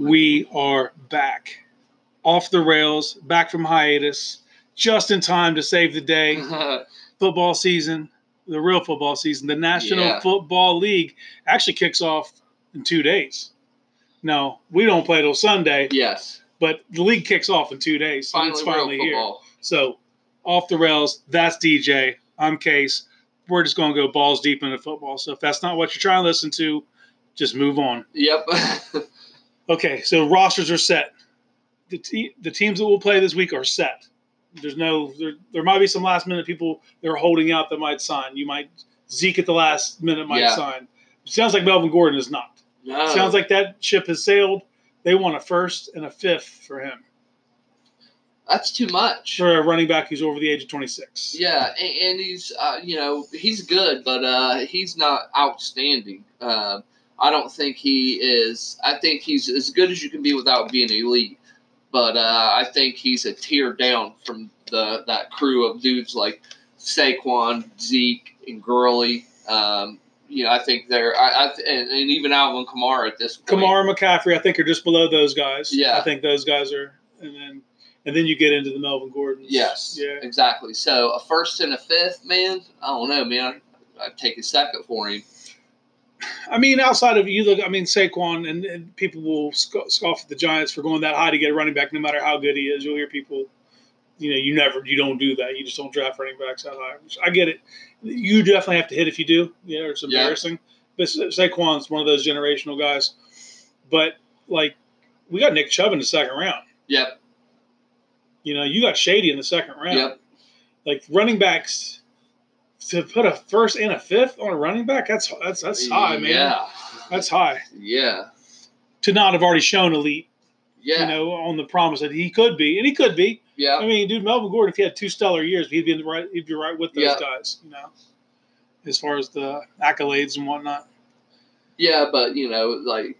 we are back off the rails, back from hiatus, just in time to save the day. Football season, the real football season, the National Yeah. Football League actually kicks off in two days. No, we don't play till Sunday, yes. but the league kicks off in two days. Finally, it's finally here. So, off the rails, that's DJ. I'm Case. We're just going to go balls deep into football. So, if that's not what you're trying to listen to, just move on. Yep. Okay, so rosters are set. The, te- the teams that will play this week are set. There's no, there, there might be some last minute people that are holding out that might sign. You might, Zeke at the last minute might Yeah. sign. sounds like Melvin Gordon is not. no. Sounds like that ship has sailed. They want a first and a fifth for him, that's too much. for a running back who's over the age of 26. Yeah, and, and he's uh, you know he's good, but uh, he's not outstanding. Uh, I don't think he is. I think he's as good as you can be without being elite. But uh, I think he's a tier down from the that crew of dudes like Saquon, Zeke, and Gurley. Um, you know, I think they're I, I and, and even Alvin Kamara at this point. Kamara, McCaffrey, I think are just below those guys. Yeah. I think those guys are, and then and then you get into the Melvin Gordons. Yes. Yeah. Exactly. So a first and a fifth, man. I don't know, man. I'd take a second for him. I mean, outside of you look, I mean, Saquon and, and people will sc- scoff at the Giants for going that high to get a running back, no matter how good he is. You'll hear people, you know, you never, you don't do that. You just don't draft running backs that high. Which I get it. You definitely have to hit if you do. Yeah, it's Yeah. embarrassing. But Sa- Saquon's one of those generational guys. But like, we got Nick Chubb in the second round. Yep. You know, you got Shady in the second round. Yep. Like running backs to put a first and a fifth on a running back, that's that's that's high, man. Yeah. That's high. Yeah. To not have already shown elite, Yeah. you know, on the promise that he could be, and he could be. yeah. I mean, dude, Melvin Gordon, if he had two stellar years, he'd be in the right. He'd be right with those Yeah. guys, you know, as far as the accolades and whatnot. Yeah, but you know, like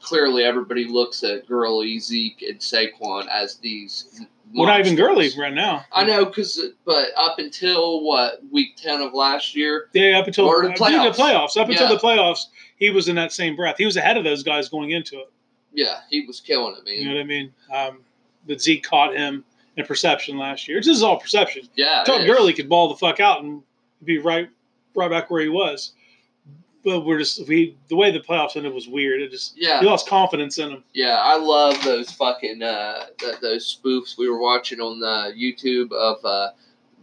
clearly everybody looks at Gurley, Zeke, and Saquon as these. We're not even Gurley right now. I know, because but up until what week ten of last year, Yeah, up until Or the uh, playoffs. the playoffs. Up until Yeah. the playoffs, he was in that same breath. He was ahead of those guys going into it. yeah, he was killing it, man. You know what I mean? Um, but Zeke caught him in perception last year. This is all perception. yeah, Todd. Gurley could ball the fuck out and be right, right back where he was. But we're just we the way the playoffs ended was weird. It just Yeah, he lost confidence in him. yeah, I love those fucking uh, th- those spoofs we were watching on the YouTube of uh,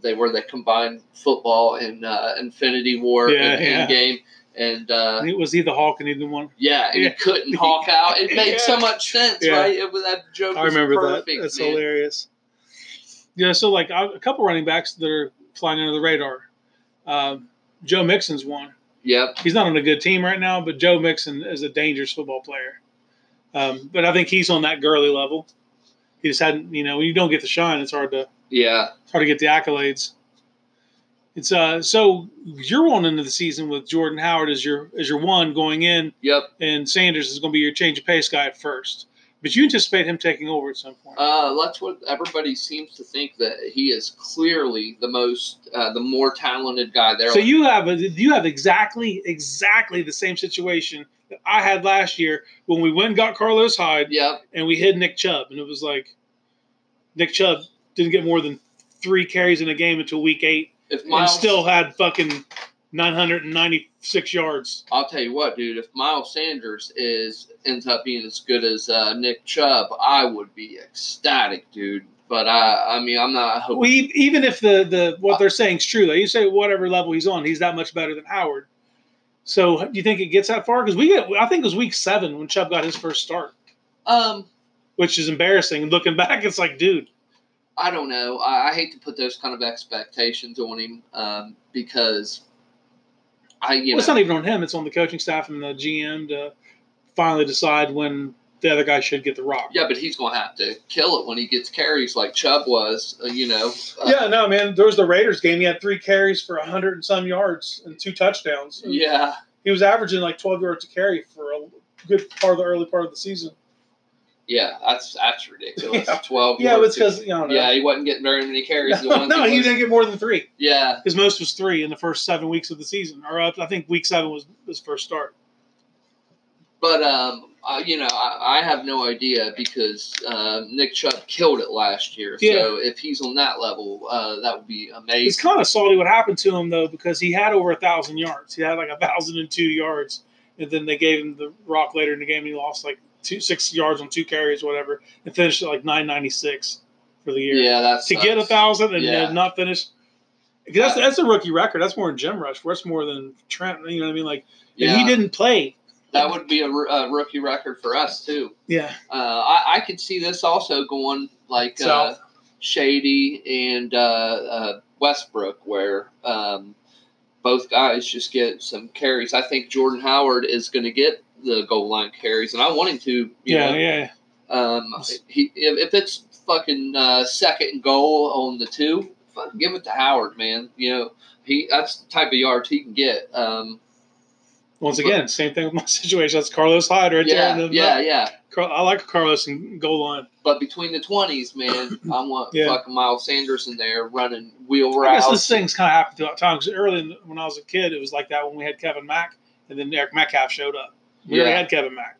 they were the combined football and uh, Infinity War Yeah, and yeah. game, and uh, And it was either the Hawk and he the one. Yeah, and Yeah. he couldn't hawk out. It made Yeah. so much sense, right? It was that joke. I remember perfect, that. That's man. hilarious. Yeah, so like a couple running backs that are flying under the radar. Um, Joe Mixon's one. Yep. He's not on a good team right now, but Joe Mixon is a dangerous football player. Um, but I think he's on that Gurley level. He just hadn't, you know, when you don't get the shine, it's hard to Yeah. it's hard to get the accolades. It's uh so you're on into the season with Jordan Howard as your as your one going in, Yep. and Sanders is going to be your change of pace guy at first. But you anticipate him taking over at some point. Uh, that's what everybody seems to think that he is clearly the most, uh, the more talented guy there. so you have a, you have exactly exactly the same situation that I had last year when we went and got Carlos Hyde Yep. and we hid Nick Chubb, and it was like Nick Chubb didn't get more than three carries in a game until week eight, If and still had fucking 996 yards. I'll tell you what, dude. If Miles Sanders is ends up being as good as uh, Nick Chubb, I would be ecstatic, dude. But I, I mean, I'm not hoping. We even if the the what they're saying is true, though, you say whatever level he's on, he's that much better than Howard. So do you think it gets that far? Because we get, I think it was week seven when Chubb got his first start, um, which is embarrassing. And looking back, it's like, dude, I don't know. I, I hate to put those kind of expectations on him um, because I, you well, it's know, not even on him; it's on the coaching staff and the GM to finally decide when the other guy should get the rock. yeah, but he's gonna have to kill it when he gets carries like Chubb was. Uh, you know, uh, Yeah, no, man. There was the Raiders game. He had three carries for hundred and some yards and two touchdowns. yeah, He was averaging like twelve yards a carry for a good part of the early part of the season. Yeah. That's that's ridiculous. Yeah. Twelve. Yeah, it's because you know. yeah, he wasn't getting very many carries. No, no, he was- didn't get more than three. Yeah, His most was three in the first seven weeks of the season, or uh, I think week seven was his first start. But um, uh, you know, I, I have no idea because uh, Nick Chubb killed it last year. Yeah. So if he's on that level, uh, that would be amazing. It's kind of salty what happened to him though, because he had over a thousand yards. He had like a thousand and two yards, and then they gave him the rock later in the game. And he lost like two six yards on two carries, whatever, and finished at like nine ninety six for the year. Yeah, that's to get a thousand and Yeah. not finish. That's that's a rookie record. That's more than Jim Rush. That's more than Trent. You know what I mean? Like, and Yeah, he didn't play. that would be a rookie record for us too. Yeah, Uh, I, I could see this also going like uh, Shady and uh, uh, Westbrook, where um, both guys just get some carries. I think Jordan Howard is going to get the goal line carries, and I want him to. You yeah, know, yeah. Um, he if, if it's fucking uh, second and goal on the two, give it to Howard, man. You know he that's the type of yards he can get. Um, Once again, same thing with my situation. That's Carlos Hyde right there. yeah, in the- yeah, yeah. I like Carlos and goal line. But between the twenties, man, I want Yeah. fucking Miles Sanders in there running wheel I guess routes. this thing's kind of happened throughout time. Because early in when I was a kid, it was like that when we had Kevin Mack, and then Eric Metcalf showed up. We already Yeah. had Kevin Mack.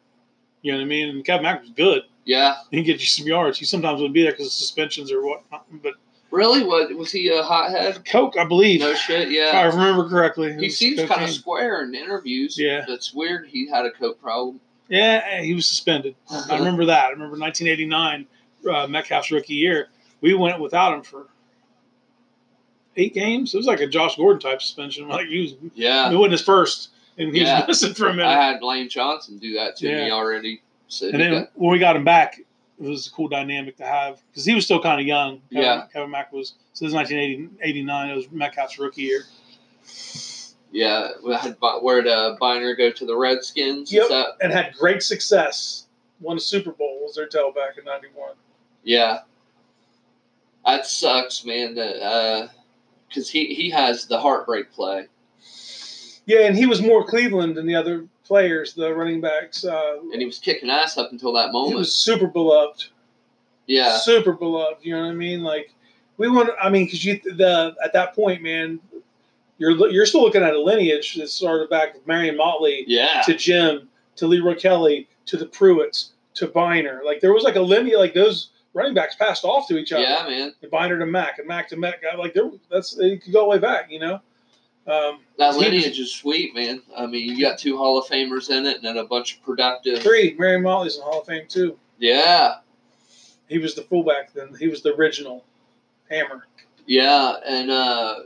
You know what I mean? And Kevin Mack was good. Yeah, He can get you some yards. He sometimes wouldn't be there because of suspensions or whatnot. But really? What was he a hothead? Coke, I believe, No shit. Yeah. If I remember correctly, he seems kind of square in interviews. Yeah. that's weird. He had a coke problem. Yeah, he was suspended. I remember that. I remember 1989, uh, Metcalf's rookie year. We went without him for eight games. It was like a Josh Gordon type suspension. Like he was, Yeah, it wasn't his first, and he Yeah. missing for a minute. I had Lane Johnson do that to me already. So and then got- when we got him back, it was a cool dynamic to have because he was still kind of young. Kevin, Yeah. Kevin Mack was. So this is 1989. It was Metcalf's rookie year. yeah, we had where did uh, Byner go to the Redskins? Yep. That And had great success. Won a Super Bowl. Was their tailback in '91. Yeah. That sucks, man. That because he he has the heartbreak play. Yeah, and he was more Cleveland than the other players, the running backs. Uh, and he was kicking ass up until that moment. he was super beloved. yeah, super beloved. You know what I mean? Like we want. I mean, because you the at that point, man, you're you're still looking at a lineage that started back with Marion Motley yeah, to Jim to Leroy Kelly to the Pruitts to Byner. Like there was like a lineage. Like those running backs passed off to each other. yeah, man. And Byner to Mack and Mack to Mack. Like there, that's they could go the way back. You know. Um, That lineage is sweet, man. I mean, you got two Hall of Famers in it, and then a bunch of productive. Three. Marion Motley's in Hall of Fame too. Yeah, He was the fullback then. He was the original hammer. yeah, and uh,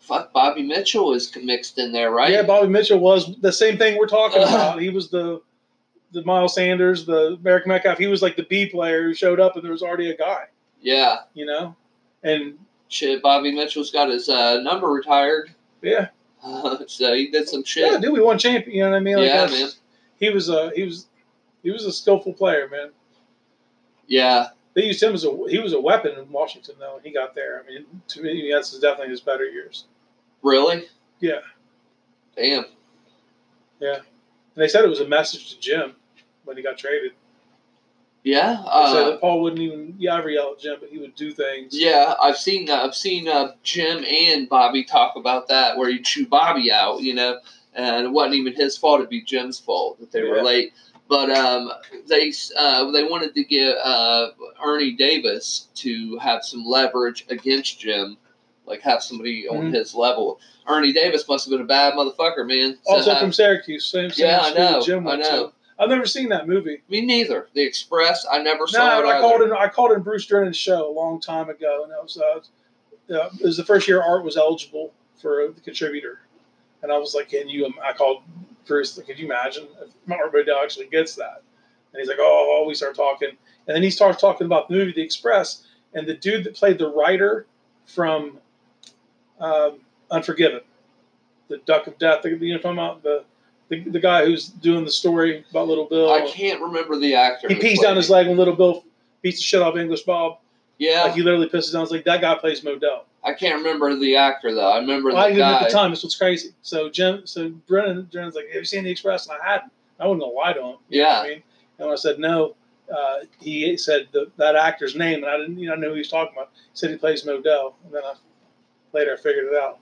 fuck, Bobby Mitchell is mixed in there, right? Yeah, Bobby Mitchell was the same thing we're talking about. He was the the Miles Sanders, the Merrick Metcalf. He was like the B player who showed up, and there was already a guy, yeah. you know. And Shit, Bobby Mitchell's got his uh, number retired, yeah, so he did some shit. yeah, dude, we won champion. You know what I mean? Like Yeah, man. He was a he was he was a skillful player, man. Yeah, They used him as a he was a weapon in Washington though. When he got there. I mean, to me, that's definitely his better years. really? Yeah. Damn. Yeah, and they said it was a message to Jim when he got traded. Yeah. Uh, that Paul wouldn't even yeah, ever yell at Jim, but he would do things. yeah, I've seen uh, I've seen uh, Jim and Bobby talk about that where you chew Bobby out, you know, and it wasn't even his fault; it'd be Jim's fault that they were late. But um, they uh, they wanted to get uh, Ernie Davis to have some leverage against Jim, like have somebody on Mhm. his level. Ernie Davis must have been a bad motherfucker, man. to Also have- from Syracuse, same, same Yeah, I know, Jim went I know. to. I've never seen that movie. me neither. The Express, I never No, saw it. I either. called in. I called in Bruce Drennan's show a long time ago, and it was, uh, uh, it was the first year Art was eligible for the contributor, and I was like, "Can you?" I called Bruce. Like, Could you imagine if Art Modell actually gets that? And he's like, "Oh," we start talking, and then he starts talking about the movie The Express, and the dude that played the writer from um, Unforgiven, the Duck of Death. You know, I'm talking about the, the the guy who's doing the story about Little Bill. I can't remember the actor. He pees down his leg when Little Bill beats the shit off English Bob. Yeah, Like he literally pisses down his leg. That guy plays Modell. I can't remember the actor though. I remember I the didn't at the time. That's what's crazy. So Jim, so Drennan, Drennan's like, "Have you seen The Express?" And I hadn't. I wasn't gonna lie to him. Yeah. I mean, and when I said no, uh, he said the, that actor's name, and I didn't, you know, know who he was talking about. He said he plays Modell, and then I, later I figured it out.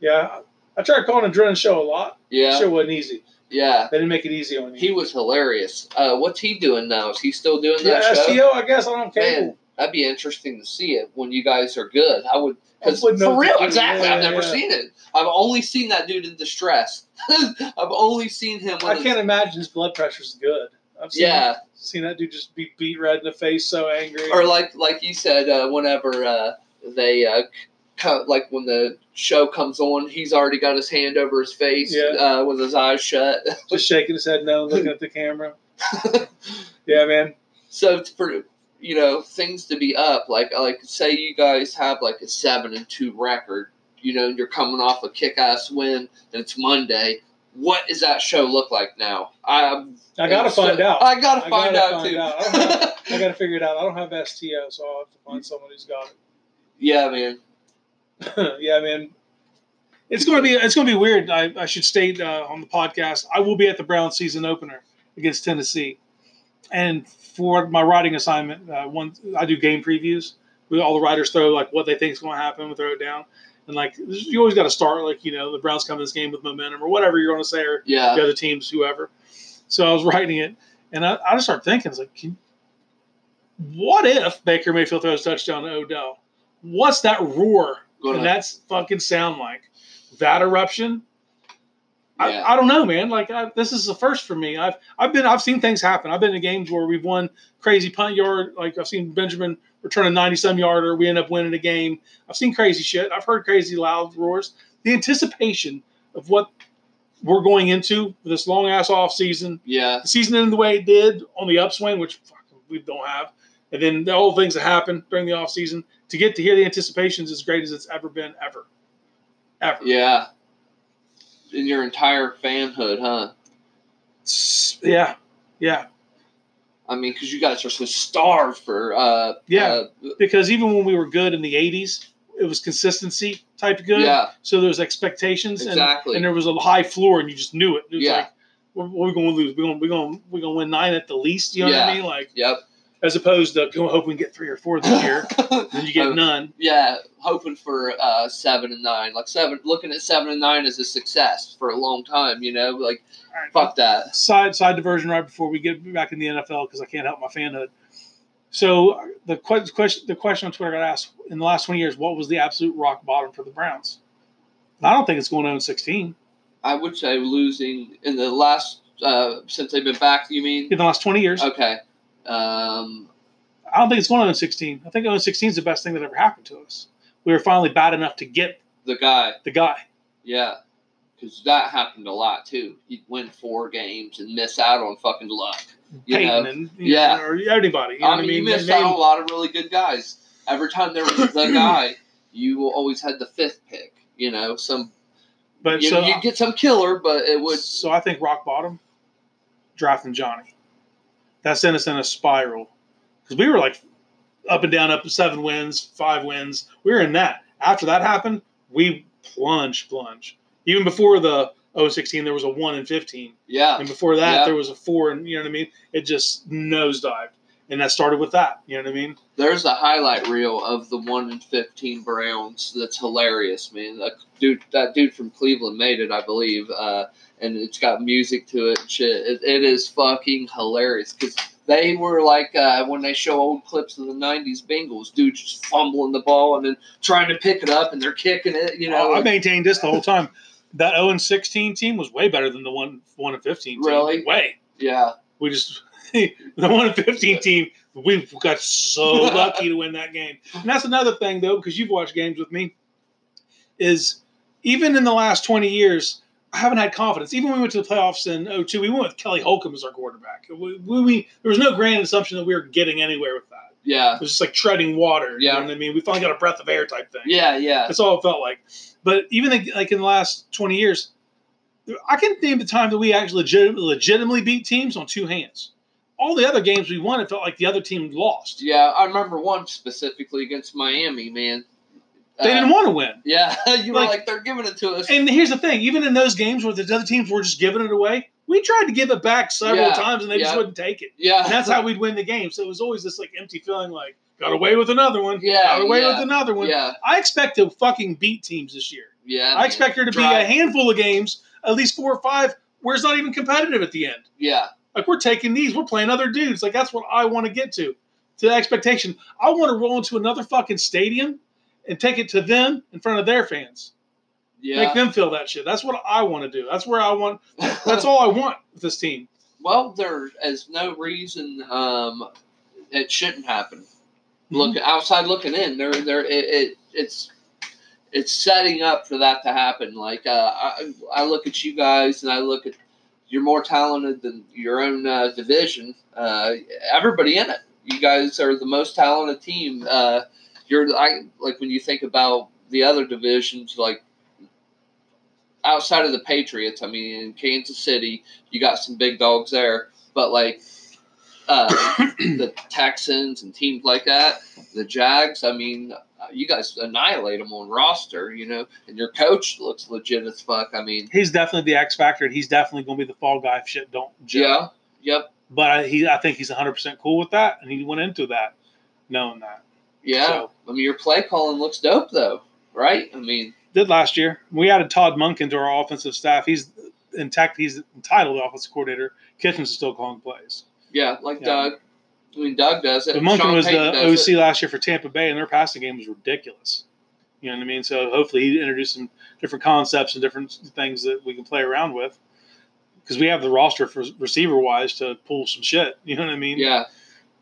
Yeah, I, I tried calling a Drennan show a lot. Yeah, Sure wasn't easy. Yeah, They didn't make it easy on you. he was hilarious. Uh, what's he doing now? Is he still doing yeah, that show? STO, I guess. I don't care. Man, that'd be interesting to see it when you guys are good. I would, because I know for real, do. exactly. Yeah, I've never yeah. seen it. I've only seen that dude in distress. I've only seen him. When I can't imagine his blood pressure's good. I've seen, Yeah, seen that dude just be beat red in the face, so angry. or like like you said, uh, whenever uh, they uh, like when the show comes on, he's already got his hand over his face Yeah. uh, with his eyes shut. just shaking his head no, looking at the camera. Yeah, man. so it's for you know things to be up, like like say you guys have like a seven and two record, you know, you're coming off a kick ass win, and it's Monday. What does that show look like now? I I gotta so- find out. I gotta I find gotta out find too. out. I have- I gotta figure it out. I don't have STO, so I'll have to find someone who's got it. yeah, man. yeah, man. It's gonna be it's gonna be weird. I, I should state uh, on the podcast. I will be at the Brown season opener against Tennessee, and for my writing assignment, uh, one I do game previews. We, all the writers throw like what they think is going to happen. We throw it down, and like you always got to start like you know the Browns come in this game with momentum or whatever you're going to say or Yeah, the other teams, whoever. So I was writing it, and I, I just started thinking, it's like, can, what if Baker Mayfield throws a touchdown to Odell? What's that roar Gonna- and that's fucking sound like? That eruption? Yeah. I, I don't know, man. Like I, this is the first for me. I've I've been I've seen things happen. I've been in games where we've won crazy punt yard. Like I've seen Benjamin return a ninety some yarder. We end up winning a game. I've seen crazy shit. I've heard crazy loud roars. The anticipation of what we're going into this long ass off season. yeah, The season ended the way it did on the upswing, which fuck, we don't have. And then the old things that happen during the off season to get to hear the anticipations as great as it's ever been, ever, ever. yeah. In your entire fanhood, huh? Yeah, yeah. I mean, because you guys are so starved for. Uh, Yeah. uh, Because even when we were good in the '80s, it was consistency type good. yeah. So there's expectations, and, Exactly. and there was a high floor, and you just knew it. It was Yeah. like, what, what are we going to lose? We're going, we're going, we're going to win nine at the least. You know what I mean? Like, Yep. As opposed to go hope we get three or four this year, then you get Uh, none. Yeah, hoping for uh, seven and nine. Like seven, looking at seven and nine as a success for a long time. You know, like All right. fuck that. side side diversion right before we get back in the NFL because I can't help my fanhood. So the question the question on Twitter got asked in the last twenty years, what was the absolute rock bottom for the Browns? And I don't think it's going to 16 I would say losing in the last uh, since they've been back. You mean? in the last twenty years. Okay. Um, I don't think it's going to 16. I think on 16 is the best thing that ever happened to us. We were finally bad enough to get the guy. the guy. Yeah. Because that happened a lot too. You'd win four games and miss out on fucking luck. You Peyton know? and you Yeah. know, or anybody. You know I what mean, I you missed out on a lot of really good guys. Every time there was the guy, you always had the fifth pick. You know, some but you so you get some killer, but it would. So I think rock bottom, drafting Johnny. That sent us in a spiral because we were like up and down, up seven wins, five wins. We were in that. After that happened, we plunge, plunge. Even before the 016, there was a one and 15, Yeah, and before that, Yeah. there was a four, and you know what I mean. It just nosedived, and that started with that. You know what I mean? there's a highlight reel of the one in fifteen Browns that's hilarious, man. That dude, that dude from Cleveland made it, I believe, uh, and it's got music to it. Shit, it, it is fucking hilarious because they were like uh, when they show old clips of the '90s Bengals, dude just fumbling the ball and then trying to pick it up, and they're kicking it. You know, I like- maintained this the whole time. That 0 and 16 team was way better than the one one and 15 team. Really? Way. yeah, We just the one and fifteen team. We got so lucky to win that game. And that's another thing, though, because you've watched games with me. Is even in the last twenty years, I haven't had confidence. Even when we went to the playoffs in 02, we went with Kelly Holcomb as our quarterback. We, we, we- there was no grand assumption that we were getting anywhere with that. yeah, It was just like treading water. You Yeah. know what I mean? We finally got a breath of air type thing. yeah, yeah. That's all it felt like. But even like- like in the last 20 years, I can name the time that we actually legit- legitimately beat teams on two hands. All the other games we won, it felt like the other team lost. Yeah, I remember one specifically against Miami, man. They Uh, didn't want to win. Yeah, you were Like- like, they're giving it to us. And here's the thing: even in those games where the other teams were just giving it away, we tried to give it back several Yeah, times, and they just wouldn't take it. yeah, And that's how we'd win the game. So it was always this like empty feeling, like got away with another one, Yeah, got away yeah, with another one. yeah, I expect to fucking beat teams this year. yeah. I expect there to be a handful of games, at least four or five, where it's not even competitive at the end. Yeah. Like we're taking these, we're playing other dudes. Like that's what I want to get to, to the expectation. I want to roll into another fucking stadium and take it to them in front of their fans. Yeah. Make them feel that shit. That's what I want to do. That's where I want. That's all I want with this team. Well, there is no reason um, it shouldn't happen. Look outside looking in, there, there, it, it, it's it's setting up for that to happen. Like uh, I, I look at you guys, and I look at you're more talented than your own uh, division. Uh, everybody in it, you guys are the most talented team. Uh, you're I like when you think about the other divisions, like outside of the Patriots. I mean, in Kansas City, you got some big dogs there, but like uh, the Texans and teams like that, the Jags. I mean, you guys annihilate them on roster, you know, and your coach looks legit as fuck. I mean, He's definitely the X factor, and he's definitely going to be the fall guy if shit don't. gel. yeah, yep, But I, he, I think he's 100 percent cool with that, and he went into that knowing that. yeah. So- I mean, your play calling looks dope though, right? I mean, Did last year. We added Todd Monken to our offensive staff. He's in tech. He's entitled offensive coordinator. Kitchens is still calling plays. yeah, like Yeah. Doug. I mean, Doug does it. But Sean was the Payton does OC it. last year for Tampa Bay, and their passing game was ridiculous. You know what I mean? So hopefully he introduced some different concepts and different things that we can play around with. Because we have the roster for receiver wise to pull some shit. You know what I mean? Yeah,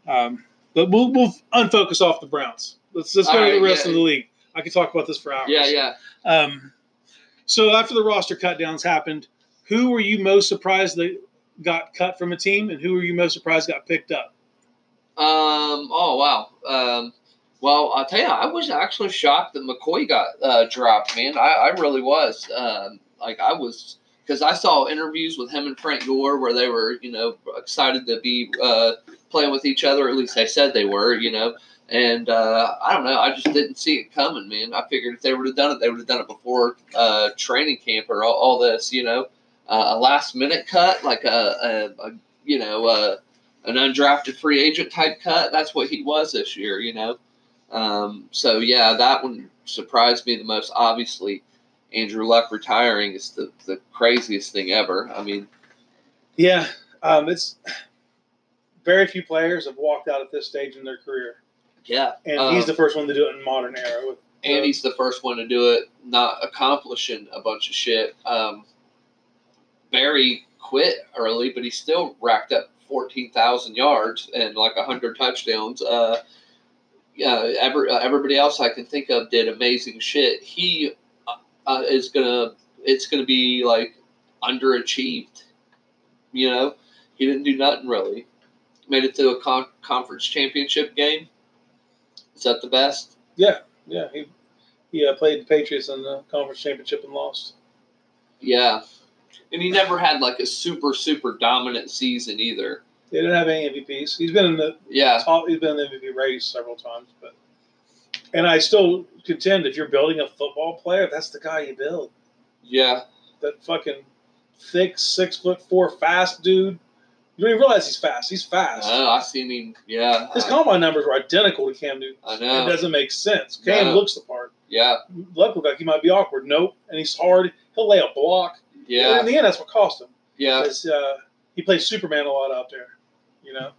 Um, but we'll, we'll unfocus off the Browns. Let's let's go All to the rest yeah. of the league. I could talk about this for hours. yeah, yeah. Um, so after the roster cut downs happened, who were you most surprised that got cut from a team, and who were you most surprised got picked up? Um. Oh wow. Um. Well, I'll tell you, I was actually shocked that McCoy got uh, dropped. Man, I, I really was. Um. Like I was because I saw interviews with him and Frank Gore where they were, you know, excited to be uh, playing with each other. At least they said they were, you know. And uh, I don't know. I just didn't see it coming, man. I figured if they would have done it, they would have done it before uh, training camp or all, all this, you know. Uh, a last minute cut, like a, a, a you know, uh, an undrafted free agent type cut. That's what he was this year, you know. Um, so yeah, that one surprised me the most. Obviously, Andrew Luck retiring is the, the craziest thing ever. I mean, Yeah, um, it's very few players have walked out at this stage in their career, yeah, and Um, he's the first one to do it in modern era. With and he's the first one to do it, not accomplishing a bunch of shit. Um, Barry quit early, but he still racked up fourteen thousand yards and like hundred touchdowns. Uh, yeah, every, uh, everybody else I can think of did amazing shit. He uh, uh, is gonna, it's gonna be like underachieved. You know, he didn't do nothing really. Made it to a con- conference championship game. Is that the best? yeah, yeah, he he uh, played the Patriots in the conference championship and lost. Yeah. And he never had like a super, super dominant season either. They didn't have any MVPs. He's been in the Yeah. top. He's been in the MVP race several times, but and I still contend if you're building a football player, that's the guy you build. Yeah. That fucking thick, six foot four, fast dude. You don't even realize he's fast. He's I fast. know. I seen him. Yeah. His I, combine numbers were identical to Cam Newton. I know. It doesn't make sense. Cam No. looks the part. Yeah. Luck looked like he might be awkward. Nope. And he's hard. He'll lay a block. Yeah. in the end, that's what cost him. Yeah. Uh, he plays Superman a lot out there. You know,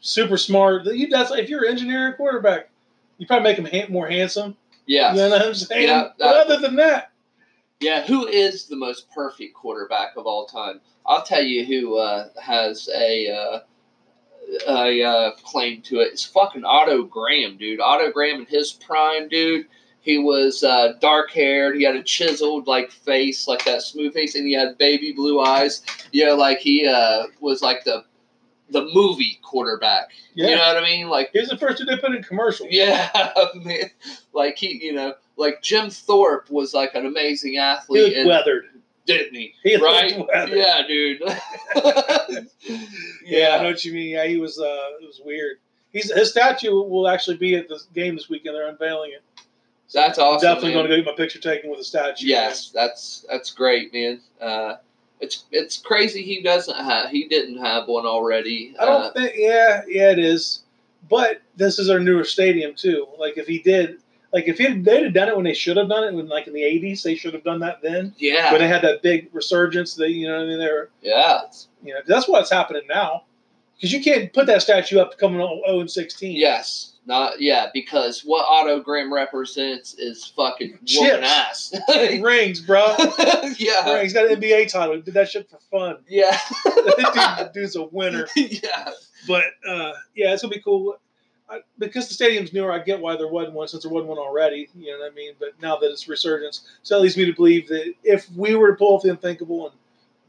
super smart. You, that's if you're an engineer and quarterback, you probably make him ha- more handsome. Yeah. You know what I'm saying? Yeah, but other than that, Yeah. Who is the most perfect quarterback of all time? I'll tell you who uh, has a. Uh, a uh, claim to it. It's fucking Otto Graham, dude. Otto Graham in his prime, dude. He was uh, dark haired. He had a chiseled like face, like that smooth face, and he had baby blue eyes. You know, like he uh, was like the the movie quarterback. yeah, You know what I mean? Like he was the first they put in commercials. yeah, man. Like he, you know, like Jim Thorpe was like an amazing athlete, and, weathered. didn't he? He right? weathered. Yeah, dude. Yeah, I know what you mean. Yeah, he was. Uh, it was weird. He's his statue will actually be at the game this weekend. They're unveiling it. That's awesome. Definitely man. going to go get my picture taken with a statue. Yes, that's that's great, man. Uh, it's it's crazy he doesn't have he didn't have one already. I don't Uh, think. Yeah, yeah, it is. But this is our newer stadium too. Like if he did, like if it, they'd have done it when they should have done it, when like in the '80s, they should have done that then. Yeah. When they had that big resurgence, they you know what I mean they were yeah. you know that's what's happening now. Because you can't put that statue up coming 0 and 16. Yes. Not yeah, because what Otto Graham represents is fucking whooping ass. Rings, bro. yeah. Rings got an NBA title. He did that shit for fun. Yeah. Dude, dude's a winner. yeah. But uh, yeah, it's gonna be cool. I, because the stadium's newer, I get why there wasn't one since there wasn't one already. You know what I mean? But now that it's resurgence, so that leads me to believe that if we were to pull off the unthinkable and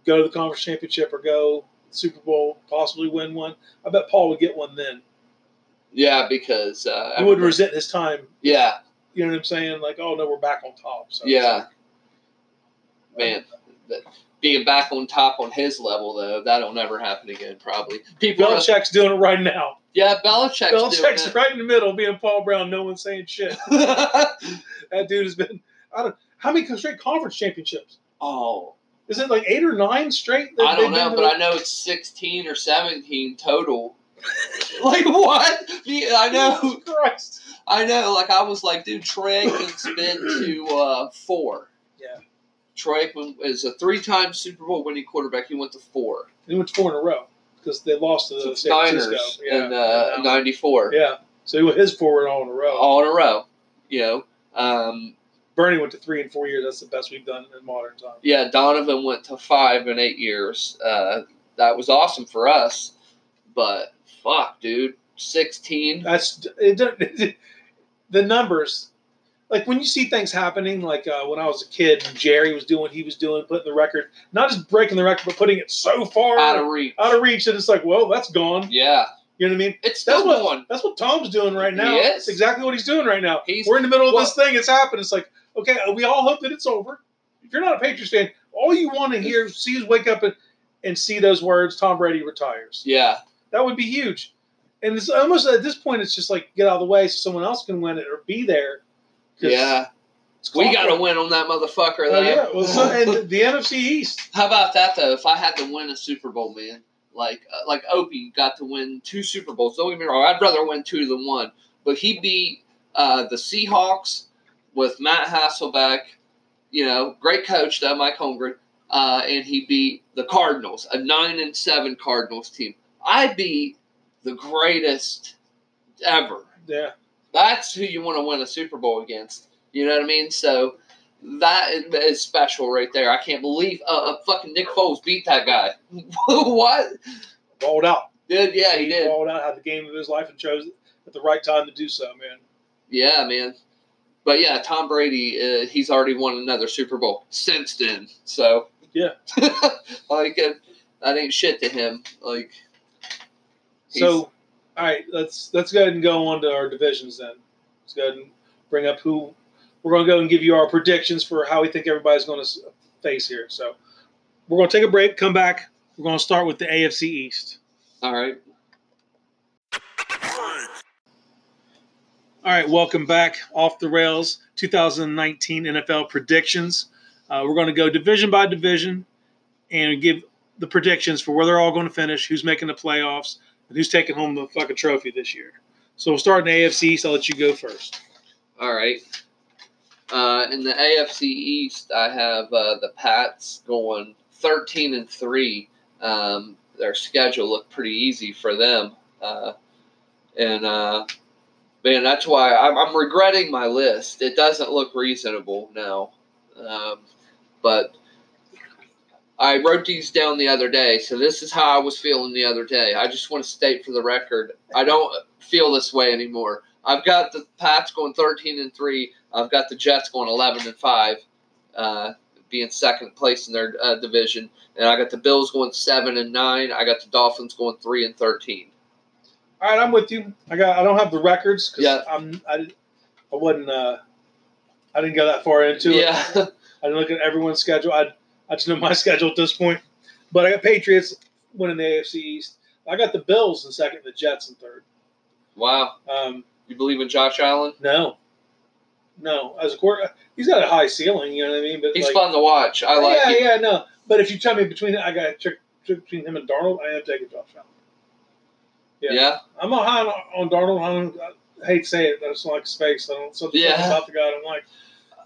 go to the conference championship or go Super Bowl, possibly win one, I bet Paul would get one then. Yeah, because uh, He wouldn't resent his time. yeah, You know what I'm saying? Like, oh no, we're back on top. So yeah, man, that, being back on top on his level though, that'll never happen again. Probably people. Are, Belichick's doing it right now. yeah, Belichick's, Belichick's right in the middle, being Paul Brown. No one's saying shit. That dude has been. I don't. How many straight conference championships? oh, Is it like eight or nine straight? I don't know, but? I know it's sixteen or seventeen total. like what? Yeah, I know. Jesus Christ. I know, like I was like, dude, Troy Aikman's been to uh, four. Yeah. Troy Aikman is a three-time Super Bowl winning quarterback. He went to four. He went four in a row because they lost to the San Francisco. Niners Yeah. in uh, um, '94, yeah. So he went his four all in a row. all in a row. You know, um, Bernie went to three in four years. That's the best we've done in modern times. yeah. Donovan went to five in eight years. Uh, that was awesome for us, but fuck, dude, sixteen. That's it, the numbers. Like when you see things happening, like uh, when I was a kid, and Jerry was doing what he was doing, putting the record, not just breaking the record, but putting it so far Out of reach. out of reach that it's like, well, that's gone. Yeah, You know what I mean? it's That's still what going. that's what Tom's doing right now. That's exactly what he's doing right now. He's- We're in the middle of well- this thing. It's happened. It's like, okay, we all hope that it's over. If you're not a Patriots fan, all you want to hear, see is wake up and, and see those words, Tom Brady retires. Yeah, That would be huge. And it's almost at this point, it's just like get out of the way so someone else can win it or be there. yeah. We got to win on that motherfucker. Oh, though. yeah. Well, so, and the NFC East. How about that though? If I had to win a Super Bowl, man, like uh, like Opie got to win two Super Bowls. Don't get me wrong, I'd rather win two than one. But he beat uh, the Seahawks with Matt Hasselbeck. You know, great coach though, Mike Holmgren, uh, and he beat the Cardinals, a nine and seven Cardinals team. I beat the greatest ever. Yeah. That's who you want to win a Super Bowl against. You know what I mean? So that is special right there. I can't believe uh, fucking Nick Foles beat that guy. what? Balled out. Did yeah, he did. Balled out, had the game of his life and chose at the right time to do so, man. Yeah, man. But yeah, Tom Brady, uh, he's already won another Super Bowl since then. So Yeah. like uh, that ain't shit to him. Like So, all right, let's let's go ahead and go on to our divisions then. Let's go ahead and bring up who we're going to go and give you our predictions for how we think everybody's going to face here. So, we're going to take a break, come back. We're going to start with the AFC East. all right, All right, welcome back. Off the rails 2019 NFL predictions. Uh, we're going to go division by division and give the predictions for where they're all going to finish, who's making the playoffs, and who's taking home the fucking trophy this year. So we'll start in the AFC East. I'll let you go first. all right. Uh, in the AFC East, I have uh, the Pats going thirteen and three. Um, their schedule looked pretty easy for them, uh, and uh, man, that's why I'm, I'm regretting my list. It doesn't look reasonable now, um, but I wrote these down the other day, so this is how I was feeling the other day. I just want to state for the record, I don't feel this way anymore. I've got the Pats going 13 and three. I've got the Jets going 11 and five, uh, being second place in their uh, division, and I got the Bills going seven and nine. I got the Dolphins going three and 13. All right, I'm with you. I got. I don't have the records because Yeah. I'm. I, I wasn't. Uh, I didn't go that far into it. Yeah, I didn't look at everyone's schedule. I. I just know my schedule at this point. But I got Patriots winning the AFC East. I got the Bills in second, the Jets in third. wow. Um, You believe in Josh Allen? no, no. As a quarter, he's got a high ceiling. You know what I mean? But He's like, fun to watch. I like yeah, him. yeah, no. But if you tell me between, I got to check between him and Darnold. I am taking Josh Allen. Yeah. yeah. I'm not high on, on Darnold. I'm, I hate to say it, I just don't like space. I don't something Yeah. about the guy I don't like.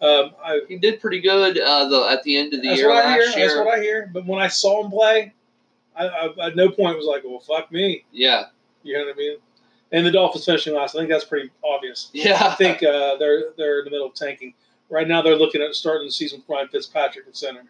Um, I, He did pretty good uh, the, at the end of the that's year what I hear. year. That's what I hear. But when I saw him play, I, I at no point was like, "Well, fuck me." yeah, You know what I mean? And the Dolphins finishing last. I think that's pretty obvious. yeah. I think uh, they're they're in the middle of tanking right now. They're looking at starting the season with Ryan Fitzpatrick at center,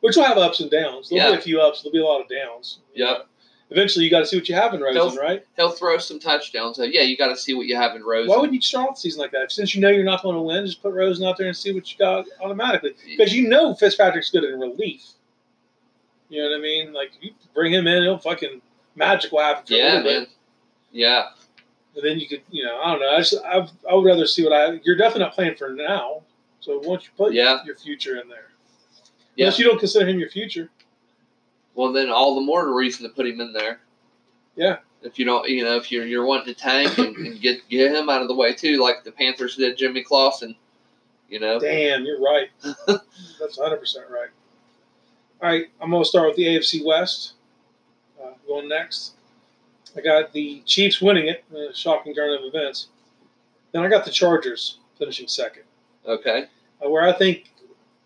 which will have ups and downs. There'll be a few ups. There'll be a lot of downs. Yep. Eventually, you got to see what you have in Rosen, He'll- right? He'll throw some touchdowns. So, yeah, you got to see what you have in Rosen. Why wouldn't you start off the season like that? Since you know you're not going to win, just put Rosen out there and see what you got automatically. Because you know Fitzpatrick's good in relief. You know what I mean? Like you bring him in, he'll fucking magic will happen for a yeah, little bit. man. Yeah, And then you could, you know, I don't know. I just, I, I would rather see what I. You're definitely not playing for now. So once you put Yeah. your future in there, Yeah. unless you don't consider him your future. Well, then all the more reason to put him in there. Yeah. If you don't, you know, if you're you're wanting to tank and, and get get him out of the way too, like the Panthers did Jimmy Clausen. You know. Damn, you're right. That's 100 percent right. All right, I'm gonna start with the AFC West. Uh, going next, I got the Chiefs winning it, a shocking turn of events. Then I got the Chargers finishing second. Okay. Uh, where I think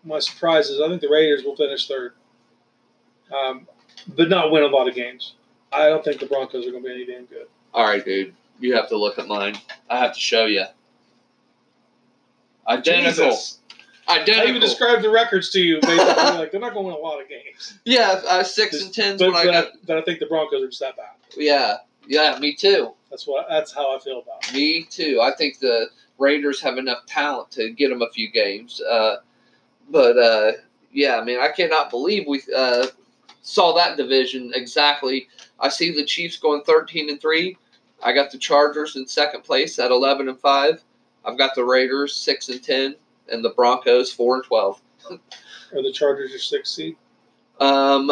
my surprise is, I think the Raiders will finish third, um, but not win a lot of games. I don't think the Broncos are going to be any damn good. All right, dude. You have to look at mine. I have to show you. Identical. Jesus. I Identical. even described the records to you. Basically, like they're not going to win a lot of games. yeah, uh, six and tens But, when I but, got. I, but I think the Broncos are just that bad. Yeah, yeah, me too. That's what. That's how I feel about it. Me too. I think the Raiders have enough talent to get them a few games. Uh, but uh, yeah, I mean, I cannot believe we uh, saw that division exactly. I see the Chiefs going thirteen and three. I got the Chargers in second place at eleven and five. I've got the Raiders six and ten, and the Broncos four and twelve. Are the Chargers your sixth seed? Um,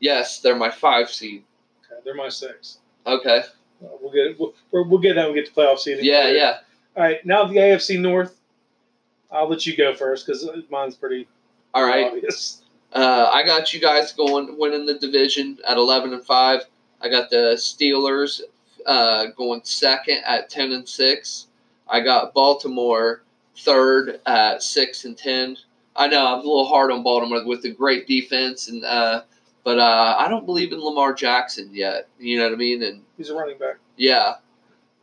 yes, they're my five seed. Okay, they're my six. Okay. We'll get it. We'll, we'll get that. when We get to playoff seeding. Yeah, yeah. All right, now the AFC North. I'll let you go first because mine's pretty All right. obvious. Uh, I got you guys going winning the division at eleven and five. I got the Steelers uh, going second at ten and six. I got Baltimore third at six and ten. I know I'm a little hard on Baltimore with the great defense and uh, but uh, I don't believe in Lamar Jackson yet. You know what I mean? And He's a running back. yeah.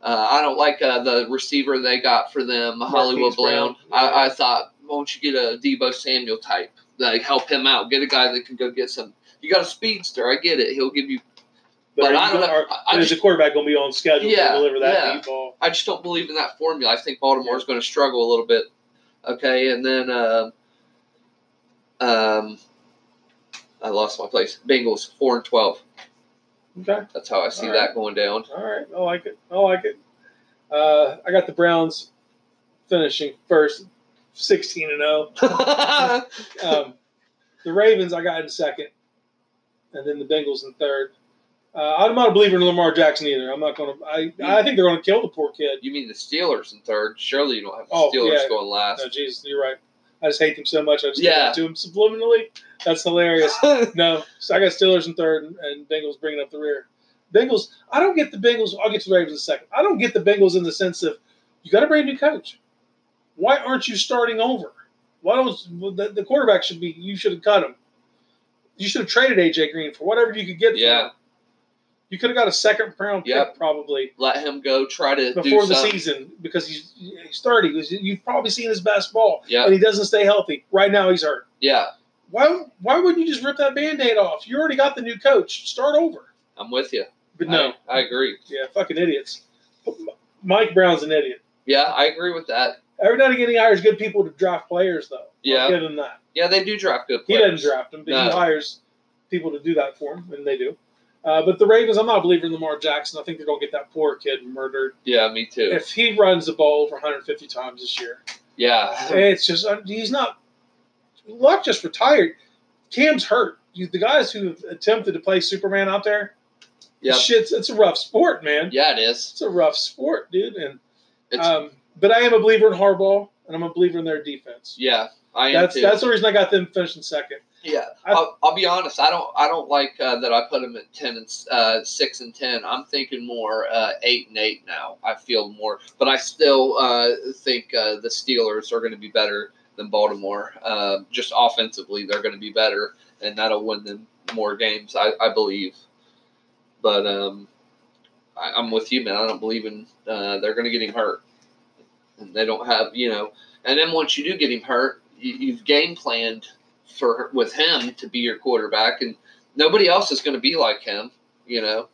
Uh, I don't like uh, the receiver they got for them, Hollywood Brown. Brown. I, I thought, why don't you get a Deebo Samuel type, like help him out, get a guy that can go get some. You got a speedster, I get it. He'll give you, but I don't know. Are, I, I is the quarterback going to be on schedule Yeah, to deliver that yeah. deep ball? I just don't believe in that formula. I think Baltimore's going to struggle a little bit. Okay, and then um, um, I lost my place. Bengals four and twelve. Okay. That's how I see All that going down. All right. I like it. I like it. Uh, I got the Browns finishing first, 16 and 0. Um, the Ravens I got in second, and then the Bengals in third. Uh, I'm not a believer in Lamar Jackson either. I'm not going to. I I think they're going to kill the poor kid. You mean the Steelers in third? Surely you don't have the Oh, Steelers yeah. going last. No, Jesus, you're right. I just hate them so much. I just Yeah. to them subliminally. That's hilarious. No, so I got Steelers in third and, and Bengals bringing up the rear. Bengals, I don't get the Bengals. I'll get to the Ravens in a second. I don't get the Bengals in the sense of you got a brand new coach. Why aren't you starting over? Why don't the, the quarterback should be? You should have cut him. You should have traded AJ Green for whatever you could get. For Yeah. him. You could have got a second round pick Yep. probably Let him go. Try to before the something. season because he's he's thirty. You've probably seen his best ball, Yeah, and he doesn't stay healthy. Right now, he's hurt. yeah. Why why wouldn't you just rip that band-aid off? You already got the new coach. Start over. I'm with you. But no, I, I agree. yeah, fucking idiots. Mike Brown's an idiot. Yeah, I agree with that. Every now and again he hires good people to draft players though. Yeah. Give him that. Yeah, they do draft good He doesn't draft them, but No. he hires people to do that for him, and they do. Uh, but the Ravens, I'm not a believer in Lamar Jackson. I think they're going to get that poor kid murdered. Yeah, me too. If he runs the ball over 150 times this year, yeah, it's just uh, he's not. Luck just retired. Cam's hurt. You, the guys who have attempted to play Superman out there, Yep. shit's it's a rough sport, man. yeah, it is. It's a rough sport, dude. And It's um, but I am a believer in Harbaugh, and I'm a believer in their defense. yeah, I am That's too. that's the reason I got them finishing second. Yeah, I- I'll, I'll be honest. I don't. I don't like uh, that. I put them at ten and uh, six and ten. I'm thinking more uh, eight and eight now. I feel more, but I still uh, think uh, the Steelers are going to be better than Baltimore. Uh, just offensively, they're going to be better, and that'll win them more games. I, I believe. But um, I, I'm with you, man. I don't believe in. Uh, they're going to get him hurt, and they don't have you know. And then once you do get him hurt, you, you've game planned for with him to be your quarterback, and nobody else is going to be like him, you know.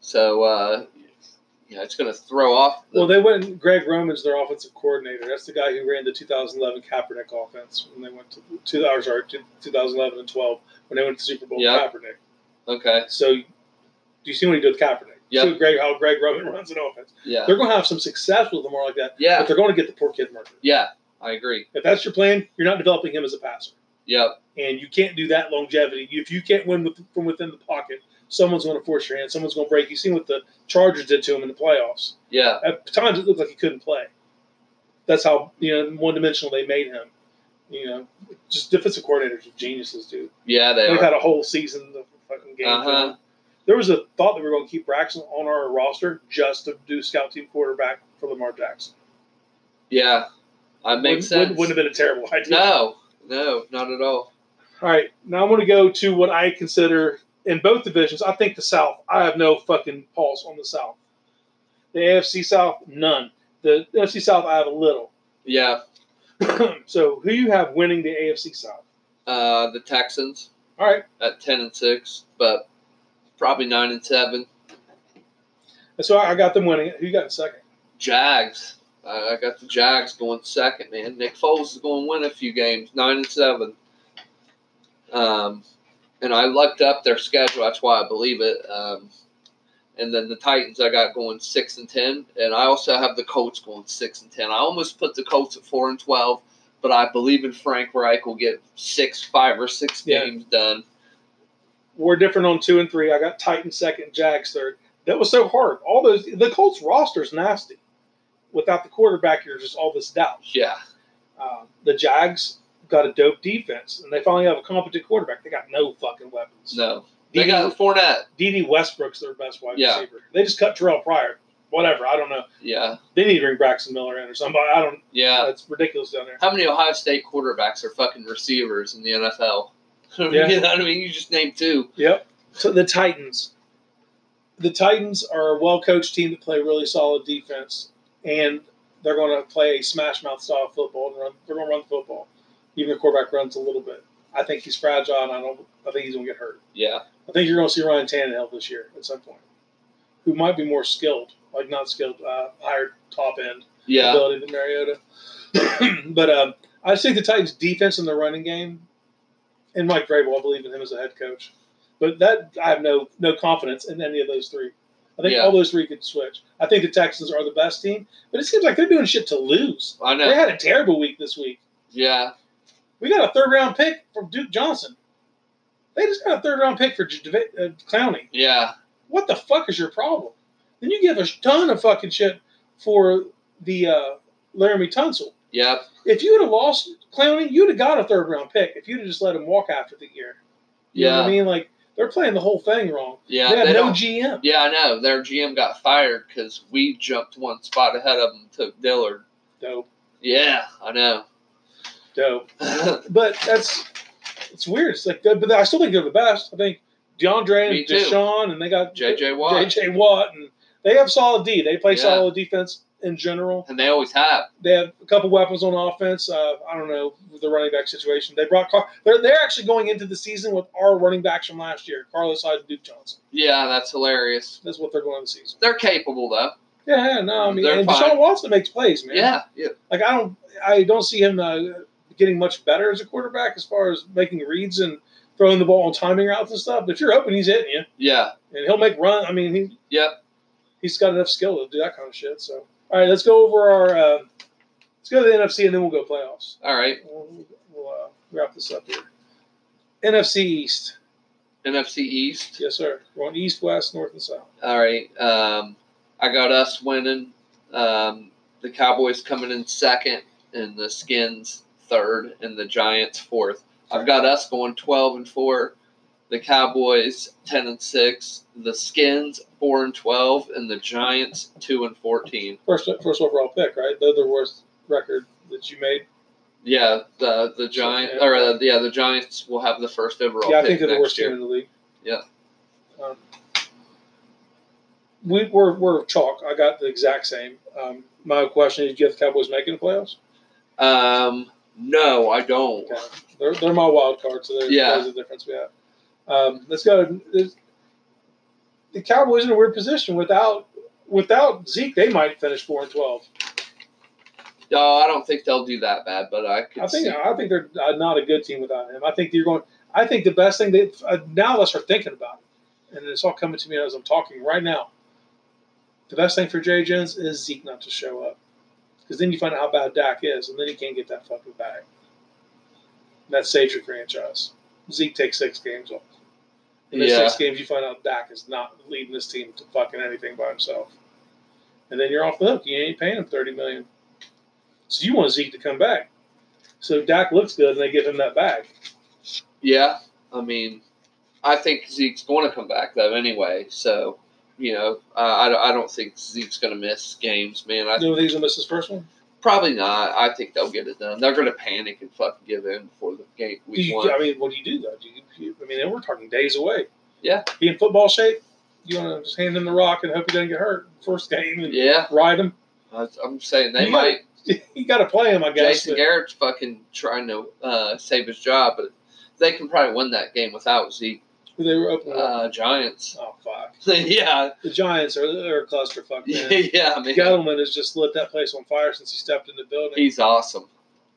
So uh, you know, it's going to throw off. The, Well, they went. Greg Roman's their offensive coordinator. That's the guy who ran the 2011 Kaepernick offense when they went to two. Or sorry, 2011 and 12 when they went to the Super Bowl. with Yeah. Kaepernick. okay, So, do you see what he did with Kaepernick? Yep. See Greg how Greg Roman runs an offense. yeah, They're going to have some success with them more like that, yeah, but they're going to get the poor kid murdered. yeah. I agree. If that's your plan, you're not developing him as a passer, Yep. and you can't do that longevity. If you can't win with, from within the pocket, someone's going to force your hand. Someone's going to break. You seen what the Chargers did to him in the playoffs. Yeah. At times, it looked like he couldn't play. That's how you know one dimensional they made him. You know, just defensive coordinators are geniuses, dude. Yeah. They They've had a whole season of fucking game. Uh-huh. There was a thought that we were going to keep Braxton on our roster just to do scout team quarterback for Lamar Jackson. Yeah. That wouldn't, makes sense. Wouldn't, wouldn't have been a terrible idea. No. No. Not at all. All right, now I'm going to go to what I consider in both divisions. I think the South. I have no fucking pulse on the South. The AFC South, none. The NFC South, I have a little. Yeah. so, who you have winning the AFC South? Uh, the Texans All right, at ten and six, but probably nine and seven. so I got them winning. Who got second? Jags. I I got the Jags going second, man. Nick Foles is going to win a few games, nine and seven. Um, and I looked up their schedule. That's why I believe it. Um, and then the Titans I got going six and ten, and I also have the Colts going six and ten. I almost put the Colts at four and twelve, but I believe in Frank Reich will get six, five or six Yeah. games done. We're different on two and three. I got Titans second, Jags third. That was so hard. All those the Colts roster is nasty. Without the quarterback, you're just all this doubt. Yeah, Um, the Jags got a dope defense, and they finally have a competent quarterback. They got no fucking weapons. no, they got Fournette. Dede Westbrook's their best wide Yeah. receiver. They just cut Terrelle Pryor. Whatever. I don't know. Yeah, They need to bring Braxton Miller in or somebody. I don't. yeah. It's ridiculous down there. How many Ohio State quarterbacks are fucking receivers in the NFL? Yeah. you know what I mean? You just named two. Yep. So the Titans. The Titans are a well coached team that play really solid defense, and they're going to play a smash mouth style football and run. They're going to run the football. Even the quarterback runs a little bit. I think he's fragile, and I don't. I think he's going to get hurt. Yeah, I think you're going to see Ryan Tannehill this year at some point, who might be more skilled, like not skilled, uh, higher top end yeah, ability than Mariota. but um, I just think the Titans' defense in the running game, and Mike Vrabel, I believe in him as a head coach. But that I have no no confidence in any of those three. I think Yeah. all those three could switch. I think the Texans are the best team, but it seems like they're doing shit to lose. I know They had a terrible week this week. Yeah, We got a third round pick from Duke Johnson. They just got a third round pick for uh, Clowney. yeah, What the fuck is your problem? Then you give a ton of fucking shit for the uh, Laremy Tunsil. Yep, If you would have lost Clowney, you'd have got a third round pick. If you'd have just let him walk after the year, you know what I mean? Like they're playing the whole thing wrong. yeah. they have they no GM. yeah, I know. Their GM got fired because we jumped one spot ahead of them, took Dillard. Dope, Yeah, I know. dope. But that's it's weird. It's like, but I still think they're the best. I think DeAndre and. Deshaun, and they got JJ Watt. JJ Watt, and they have solid D. They play Yeah. solid defense in general. and they always have. They have a couple weapons on offense. Uh, I don't know the running back situation. They brought Car- they're they're actually going into the season with our running backs from last year, Carlos Hyde and Duke Johnson. Yeah, that's hilarious. That's what they're going in the season. They're capable though. Yeah, yeah, no, I mean, They're and fine. Deshaun Watson makes plays, man. Yeah, yeah, like I don't, I don't see him uh, getting much better as a quarterback as far as making reads and throwing the ball on timing routes and stuff. But if you're open, he's hitting you, yeah, and he'll make run. I mean, he yep. he's got enough skill to do that kind of shit. So, all right, let's go over our, uh, let's go to the NFC, and then we'll go playoffs. All right. We'll, we'll uh, wrap this up here. NFC East, NFC East. yes, sir. We're on East, West, North, and South. All right. Um, I got us winning. Um, the Cowboys coming in second, and the Skins third, and the Giants fourth. I've got us going twelve and four, the Cowboys ten and six, the Skins four and twelve, and the Giants two and fourteen. First, first overall pick, right? They're the worst record that you made. Yeah, the the Giant or uh, yeah the Giants will have the first overall. yeah, I think they're the worst year. team in the league. Yeah. Um, we, we're, we're chalk. I got the exact same. Um, my question is, do you have the Cowboys making the playoffs? Um, no, I don't. Okay. They're, they're my wild card, so there's, Yeah. there's a difference we have. Um, let's go. The Cowboys in a weird position without without Zeke. They might finish four and twelve. No, I don't think they'll do that bad, but I could I think see. I think they're uh, not a good team without him. I think you're going. I think the best thing that uh, now let's start thinking about it, and it's all coming to me as I'm talking right now. The best thing for Jay Jones is Zeke not to show up, because then you find out how bad Dak is, and then he can't get that fucking bag. And that saves your franchise. Zeke takes six games off. In the Yeah. six games, you find out Dak is not leading this team to fucking anything by himself, and then you're off the hook. You ain't paying him thirty million. So you want Zeke to come back. So Dak looks good, and they give him that bag. Yeah, I mean, I think Zeke's going to come back though anyway. So, you know, uh, I, don't- I don't think Zeke's going to miss games, man. I You think he's gonna miss his first one? Probably not. I think they'll get it done. They're going to panic and fucking give in before the game week you, one. I mean, what do you do though? Do you, I mean, we're talking days away. Yeah. Be in football shape. You want to just hand him the rock and hope he doesn't get hurt first game and Yeah, ride him. I, I'm saying they You might. you got to play him, I guess. Jason but- Garrett's fucking trying to uh, save his job, but they can probably win that game without Zeke. They were open. Uh, Giants. oh fuck! yeah, The Giants are they're a clusterfuck. yeah, Man. yeah. Man, Gettleman has just lit that place on fire since he stepped in the building. he's awesome.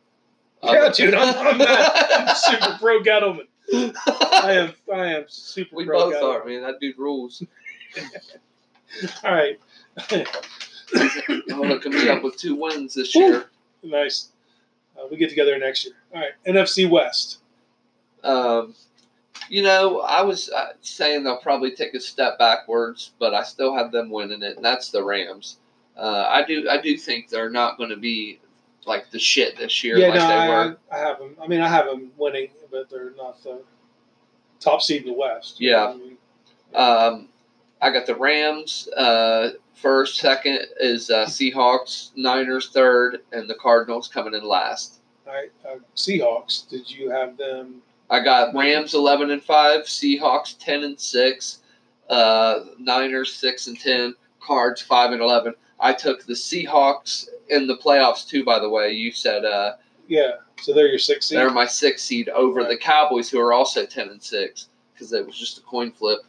yeah, dude, I'm, I'm. I'm super pro Gettleman. I am. I am super we pro both Gettleman. are, man. That dude rules. All right. Oh, look at me up with two wins this year. nice. Uh, we get together next year. All right. NFC West. Um, you know, I was uh, saying they'll probably take a step backwards, but I still have them winning it, and that's the Rams. Uh, I do, I do think they're not going to be like the shit this year yeah, like no, they I, were. I have them. I mean, I have them winning, but they're not the top seed in the West. Yeah. I mean? Um, I got the Rams uh, first. Second is uh, Seahawks. Niners third, and the Cardinals coming in last. All right. Uh, Seahawks. Did you have them? I got Rams eleven and five, Seahawks ten and six, uh, Niners six and ten, Cards five and eleven. I took the Seahawks in the playoffs too. By the way, you said uh, Yeah. So they're your six seed. they're my six seed over Right. the Cowboys, who are also ten and six, because it was just a coin flip.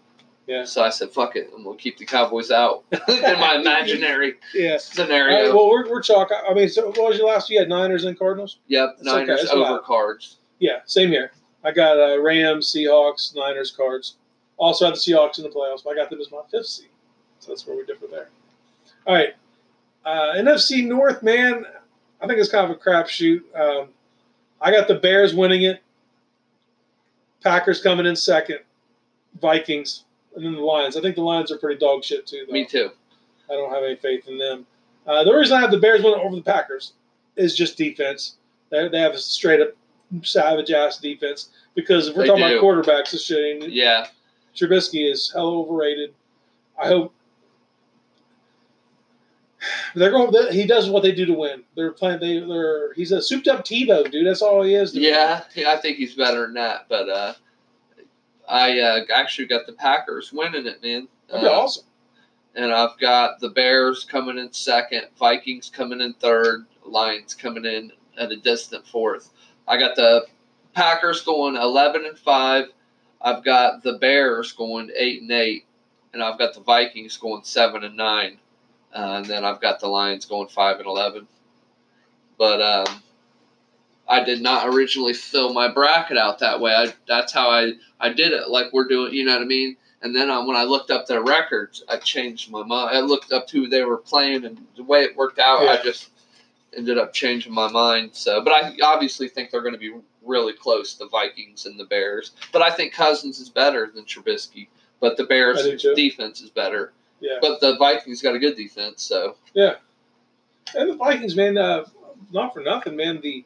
Yeah. So I said, "Fuck it, I'm gonna keep the Cowboys out." in my imaginary yeah. All right, scenario. well, we're, we're chalk. I mean, so what was your last? You had Niners and Cardinals. yep, okay, Niners it's over. Cards. Yeah, same here. I got uh, Rams, Seahawks, Niners, Cards. Also have the Seahawks in the playoffs, but I got them as my fifth seed. So that's where we differ there. All right. Uh, NFC North, man, I think it's kind of a crapshoot. Um, I got the Bears winning it, Packers coming in second, Vikings, and then the Lions. I think the Lions are pretty dog shit, too, though. Me too. I don't have any faith in them. Uh, the reason I have the Bears winning over the Packers is just defense. They, they have a straight up savage ass defense. Because if we're They talking do. about quarterbacks, shit ain't. Yeah, Trubisky is hell overrated. I hope they're going. He does what they do to win. They're playing. They, they're. He's a souped up Tebow, dude. That's all he is. yeah, yeah, I think he's better than that. But uh, I uh, actually got the Packers winning it, man. that'd be Uh, awesome. And I've got the Bears coming in second, Vikings coming in third, Lions coming in at a distant fourth. I got the Packers going eleven and five. I've got the Bears going eight and eight, and I've got the Vikings going seven and nine, uh, and then I've got the Lions going five and eleven. But um, I did not originally fill my bracket out that way. I, that's how I I did it. Like we're doing, you know what I mean. And then uh, when I looked up their records, I changed my mind. I looked up who they were playing, and the way it worked out, I just ended up changing my mind. So, but I obviously think they're going to be really close, the Vikings and the Bears. But I think Cousins is better than Trubisky. But the Bears' I do too. defense is better. Yeah. But the Vikings got a good defense, so Yeah. And the Vikings, man, uh, not for nothing, man. The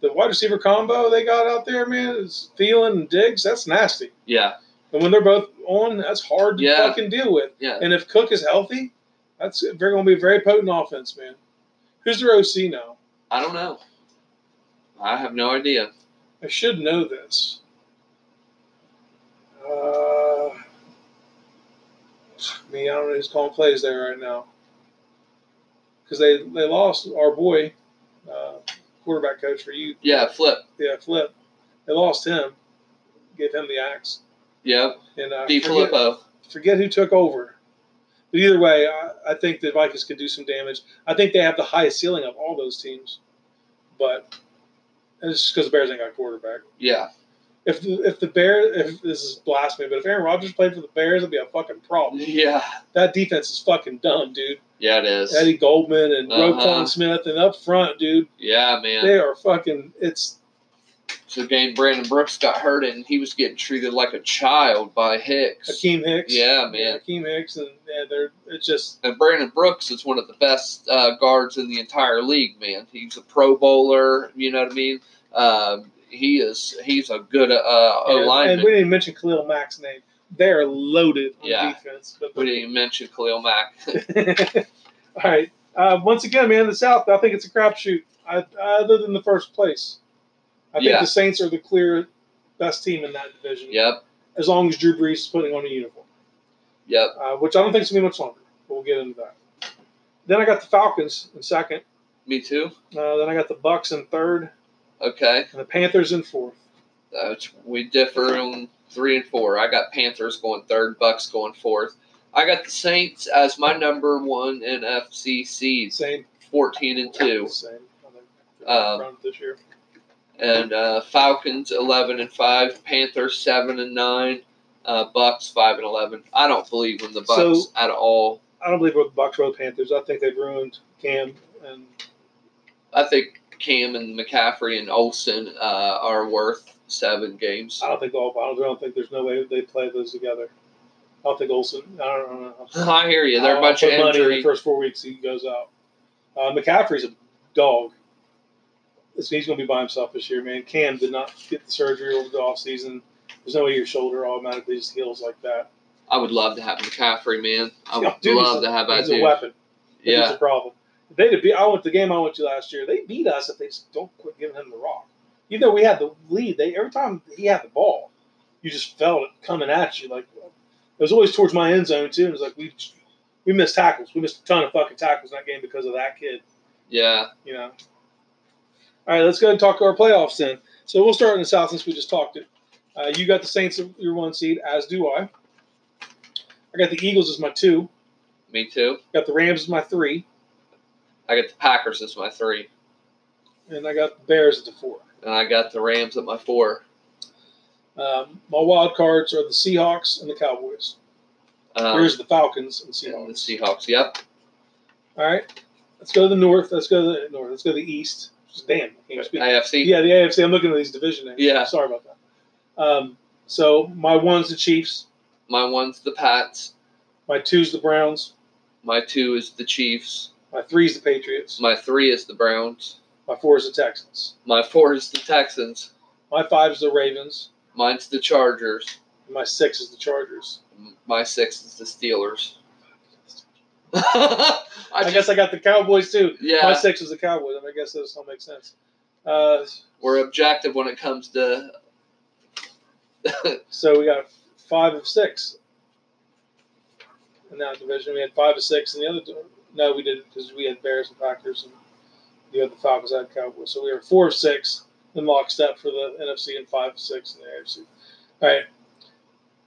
the wide receiver combo they got out there, man, is Thielen and Diggs. That's nasty. Yeah, And when they're both on, that's hard to Yeah. fucking deal with. yeah. And if Cook is healthy, that's they're going to be a very potent offense, man. Who's their OC now? I don't know. I have no idea. I should know this. Uh, me, I don't know who's calling plays there right now. Because they, they lost our boy, uh, quarterback coach for you. Yeah, flip. Yeah, Flip. They lost him. Gave him the axe. Yep. And uh, D. forget, Filippo. forget who took over. But either way, I, I think the Vikings could do some damage. I think they have the highest ceiling of all those teams. But it's just because the Bears ain't got a quarterback. Yeah. If the, if the Bears, if this is blasphemy, but if Aaron Rodgers played for the Bears, it'd be a fucking problem. Yeah. That defense is fucking dumb, dude. Yeah, it is. Eddie Goldman and Uh-huh. Roquan Smith, and up front, dude, Yeah, man. they are fucking. It's the game Brandon Brooks got hurt and he was getting treated like a child by Hicks. Akiem Hicks. Yeah, man. Akiem Hicks, and yeah, they're it's just And Brandon Brooks is one of the best uh, guards in the entire league, man. He's a Pro Bowler. You know what I mean? Um, he is. He's a good uh, O and, and lineman. we didn't mention Khalil Mack's name. They're loaded on Yeah. defense. But We didn't even mention Khalil Mack. All right. Uh, once again, man, the South. I think it's a crapshoot. I, other than the first place, I think Yeah. the Saints are the clear best team in that division. yep. As long as Drew Brees is putting on a uniform, Yep. uh, which I don't think is gonna be much longer. But we'll get into that. Then I got the Falcons in second. Me too. Uh, then I got the Bucs in third, Okay. and the Panthers in fourth. Uh, we differ on three and four. I got Panthers going third, Bucs going fourth. I got the Saints as my number one NFC seed, Same. fourteen and two, Same. I think Um, this year. And uh, Falcons eleven and five, Panthers seven and nine, uh, Bucs five and eleven. I don't believe in the Bucs So- at all. I don't believe we're the Bucs or the Panthers. I think they've ruined Cam and I think Cam and McCaffrey and Olsen uh, are worth seven games. I don't think all. I don't, I don't think there's no way they play those together. I don't think Olsen. I don't know. I hear you. They're a bunch of money in the injury. first four weeks. He goes out. Uh, McCaffrey's a dog. This- He's going to be by himself this year, man. Cam did not get the surgery over the offseason. There's no way your shoulder automatically just heals like that. I would love to have McCaffrey, man. I would dude, love a- to have that He's a weapon. Yeah. Yeah, a problem. They beat. I went to the game I went to last year. They beat us if they just don't quit giving him the rock. Even though we had the lead, they every time he had the ball, you just felt it coming at you. Like it was always towards my end zone too. It was like we we missed tackles. We missed a ton of fucking tackles in that game because of that kid. yeah. You know. All right, let's go and talk to our playoffs then. So we'll start in the South since we just talked it. Uh, you got the Saints as your one seed, as do I. I got the Eagles as my two. Me too. Got the Rams as my three, I got the Packers as my three, and I got the Bears as the four. and I got the Rams at my four. Um, my wild cards are the Seahawks and the Cowboys. Um, Here's the Falcons and and the Seahawks. Seahawks. Yep. All right, let's go to the north. Let's go to the north. Let's go to the east. Damn, I can't speak. AFC. Yeah, the AFC. I'm looking at these division names. Yeah. sorry about that. Um, so my one's the Chiefs. My one's the Pats. My two's the Browns. My two is the Chiefs. My three's the Patriots. My three is the Browns. My four is the Texans. My four is the Texans. My five is the Ravens. Mine's the Chargers. My six is the Chargers. My six is the Steelers. I, I, guess I got the Cowboys too. Yeah, My six is the Cowboys. I, mean, I guess that all makes sense. Uh, we're objective when it comes to. So we got five of six in that division. We had five of six in the other. No, we didn't because we had Bears and Packers, and the other Falcons, had Cowboys. So we were four of six in lockstep for the NFC and five of six in the AFC. All right,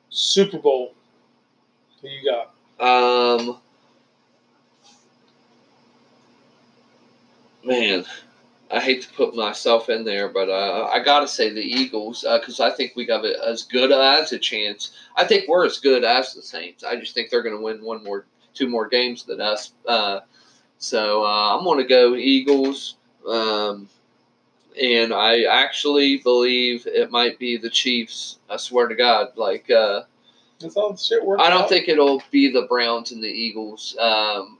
Super Bowl. Who you got? Um, man, I hate to put myself in there, but uh, I gotta say the Eagles because I think we got as good as a chance. I think we're as good as the Saints. I just think they're going to win one more, two more games than us. Uh, so uh, I'm going to go Eagles. Um, and I actually believe it might be the Chiefs. I swear to God, like. Uh, That's all the shit worked I don't out. think it'll be the Browns and the Eagles. Um,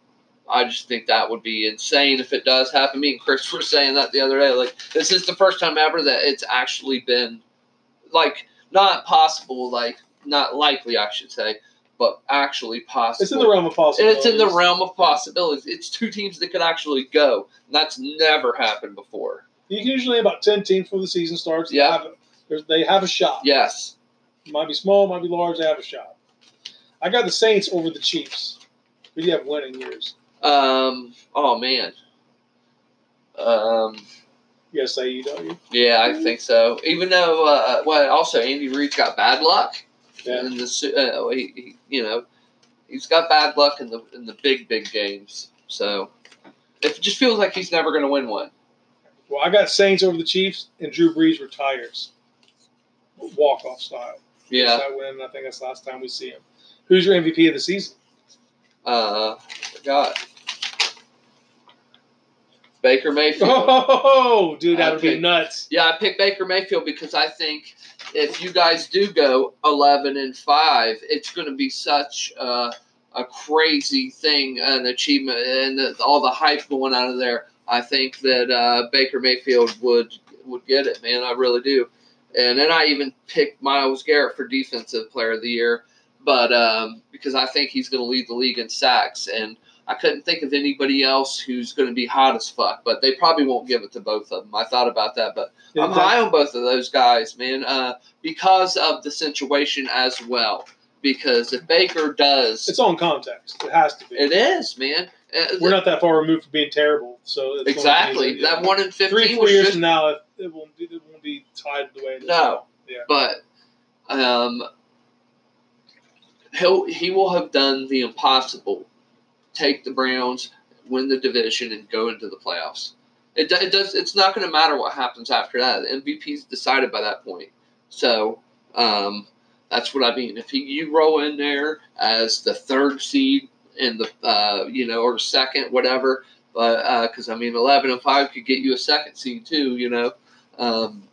I just think that would be insane if it does happen. Me and Chris were saying that the other day. Like, this is the first time ever that it's actually been, like, not possible, like, not likely, I should say, but actually possible. It's in the realm of possibilities. It's in the realm of possibilities. It's two teams that could actually go. And that's never happened before. You can usually about ten teams before the season starts. Yeah. Have, they have a shot. Yes. Might be small, might be large. They have a shot. I got the Saints over the Chiefs. We do have winning years? Um. Oh man. Um. Say you? Yeah, I think so. Even though, uh, well, also Andy Reid's got bad luck. Yeah. In the, uh, he, he, you know, he's got bad luck in the in the big big games. So it just feels like he's never going to win one. Well, I got Saints over the Chiefs, and Drew Brees retires. Walk off style. Yeah. That win. I think that's the last time we see him. Who's your MVP of the season? Uh, forgot. Baker Mayfield. Oh, dude, that would be nuts. Yeah, I picked Baker Mayfield because I think if you guys do go eleven and five, it's going to be such a, a crazy thing, an achievement, and the, all the hype going out of there. I think that uh, Baker Mayfield would would get it, man. I really do. And then I even picked Myles Garrett for Defensive Player of the Year, but um, because I think he's going to lead the league in sacks, and I couldn't think of anybody else who's going to be hot as fuck. But they probably won't give it to both of them. I thought about that, but Yeah, I'm high on both of those guys, man, uh, because of the situation as well. Because if Baker does, It's in context. It has to be. it is, man. Uh, We're not that far removed from being terrible, so be- exactly yeah. that one in Three, fifteen four was years just from now, it, it won't be. It won't be tied the way it is. No. Yeah. but um, he'll he will have done the impossible, take the Browns, win the division, and go into the playoffs. It, it does. It's not going to matter what happens after that. The MVP's decided by that point. So um, that's what I mean. If he, you roll in there as the third seed in the uh, you know or second whatever, but because I mean eleven and five could get you a second seed too. You know. Um,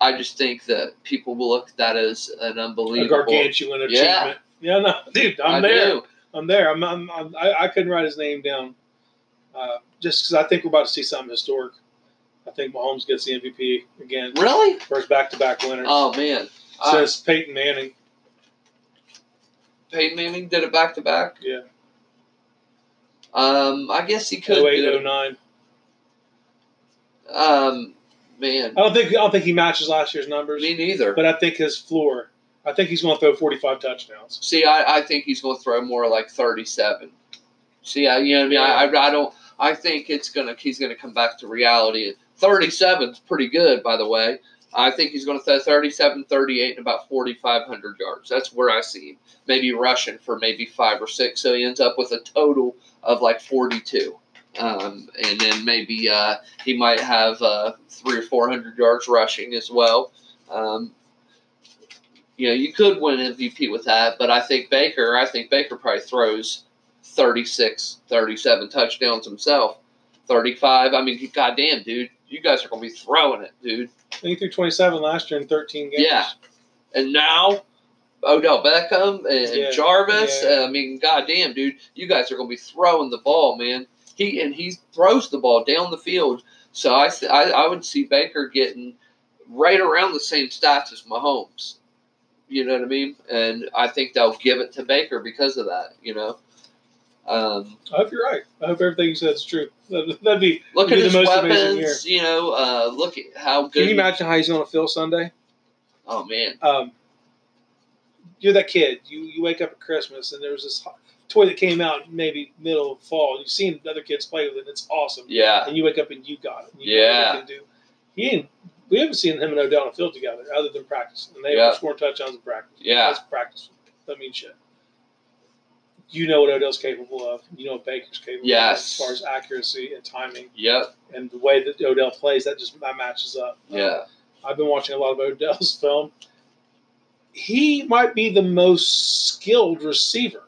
I just think that people will look at that as an A unbelievable. gargantuan Yeah. achievement. Yeah, no, dude, I'm I there. do. I'm there. I'm, I'm, I'm I, I couldn't write his name down, uh, just because I think we're about to see something historic. I think Mahomes gets the MVP again, Really? first back-to-back winner Oh man. Uh, since Peyton Manning. Peyton Manning did it back to back. Yeah. Um, I guess he could. 08, 09. Um, man, I don't think I don't think he matches last year's numbers, me neither. but I think his floor. I think he's going to throw 45 touchdowns. See, I, I think he's going to throw more like thirty-seven. See, I, you know what I mean? I, I, I don't. I think it's gonna. He's gonna come back to reality. Thirty-seven's pretty good, by the way. I think he's going to throw 37, 38, and about 4,500 yards. That's where I see him. Maybe rushing for maybe five or six, so he ends up with a total of like 42. Um, and then maybe uh, he might have uh, three or 400 yards rushing as well. Um, you know, you could win MVP with that, but I think Baker, I think Baker probably throws 36, 37 touchdowns himself. 35. I mean, goddamn, dude. You guys are going to be throwing it, dude. Think he threw 27 last year in 13 games. Yeah. And now, Odell Beckham and Yeah, Jarvis. yeah. I mean, goddamn, dude. You guys are going to be throwing the ball, man. He And he throws the ball down the field. So I, th- I, I would see Baker getting right around the same stats as Mahomes. You know what I mean? And I think they'll give it to Baker because of that, you know? Um, I hope you're right. I hope everything you said is true. That'd, that'd be. look It'd at be his the most weapons, you know. Uh, look at how good. Can you imagine how he's going to feel Sunday? Oh man, Um, you're that kid. You you wake up at Christmas and there was this toy that came out maybe middle of fall. You've seen other kids play with it. and It's awesome. yeah, And you wake up and you got it. You Yeah. you can do. He ain't, we haven't seen him and Odell on the field together other than practice. And they Yeah. scoring touchdowns in practice. yeah, That's practice. That means shit. You know what Odell's capable of. You know what Baker's capable Yes. of as far as accuracy and timing yep, and the way that Odell plays. That just that matches up. yeah, uh, I've been watching a lot of Odell's film. He might be the most skilled receiver.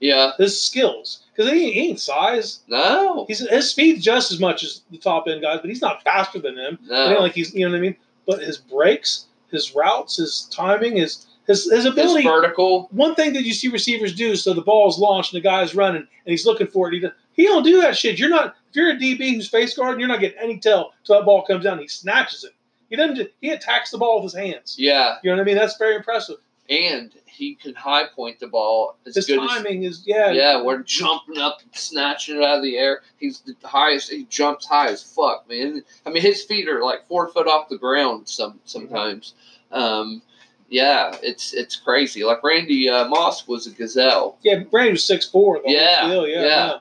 yeah. His skills, because he, he ain't size. No, He's his speed's just as much as the top end guys, but he's not faster than them. It ain't no, like he's you know what I mean. But his breaks, his routes, his timing, his His his His ability. vertical. one thing that you see receivers do, so the ball's launched and the guy's running and he's looking for it. He, he don't do that shit. You're not if you're a DB who's face guard, you're not getting any tell till that ball comes down. He snatches it. He doesn't. He attacks the ball with his hands. Yeah, You know what I mean? That's very impressive. and he can high point the ball as His good as timing is yeah. Yeah, we're jumping up, and snatching it out of the air. He's the highest. He jumps high as fuck, man. I mean, his feet are like four foot off the ground. Some sometimes. Um, yeah, it's it's crazy. Like Randy uh, Moss was a gazelle, Yeah, Randy was six four. Yeah, yeah, yeah. yeah,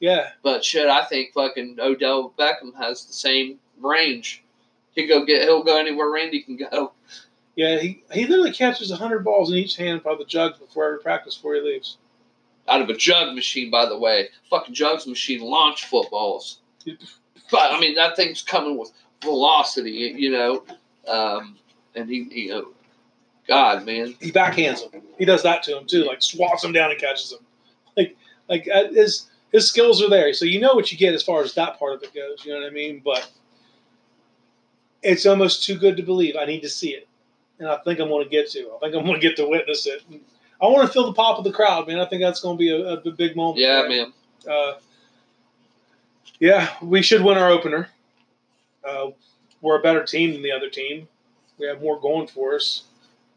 yeah. but shit, I think fucking Odell Beckham has the same range. He go get. He'll go anywhere Randy can go. Yeah, he, he literally catches hundred balls in each hand by the jugs before every practice before he leaves. Out of a jug machine, by the way. Fucking jugs machine launch footballs. But I mean, that thing's coming with velocity, you know. Um, and he, you know, God, man, He backhands him. He does that to him too, like swats him down and catches him. Like like uh, his his skills are there, so you know what you get as far as that part of it goes. You know what I mean? But it's almost too good to believe. I need to see it, and I think I'm going to get to. I think I'm going to get to witness it. I want to feel the pop of the crowd, man. I think that's going to be a, a big moment. yeah, man, Uh, yeah, we should win our opener. Uh, we're a better team than the other team. We have more going for us.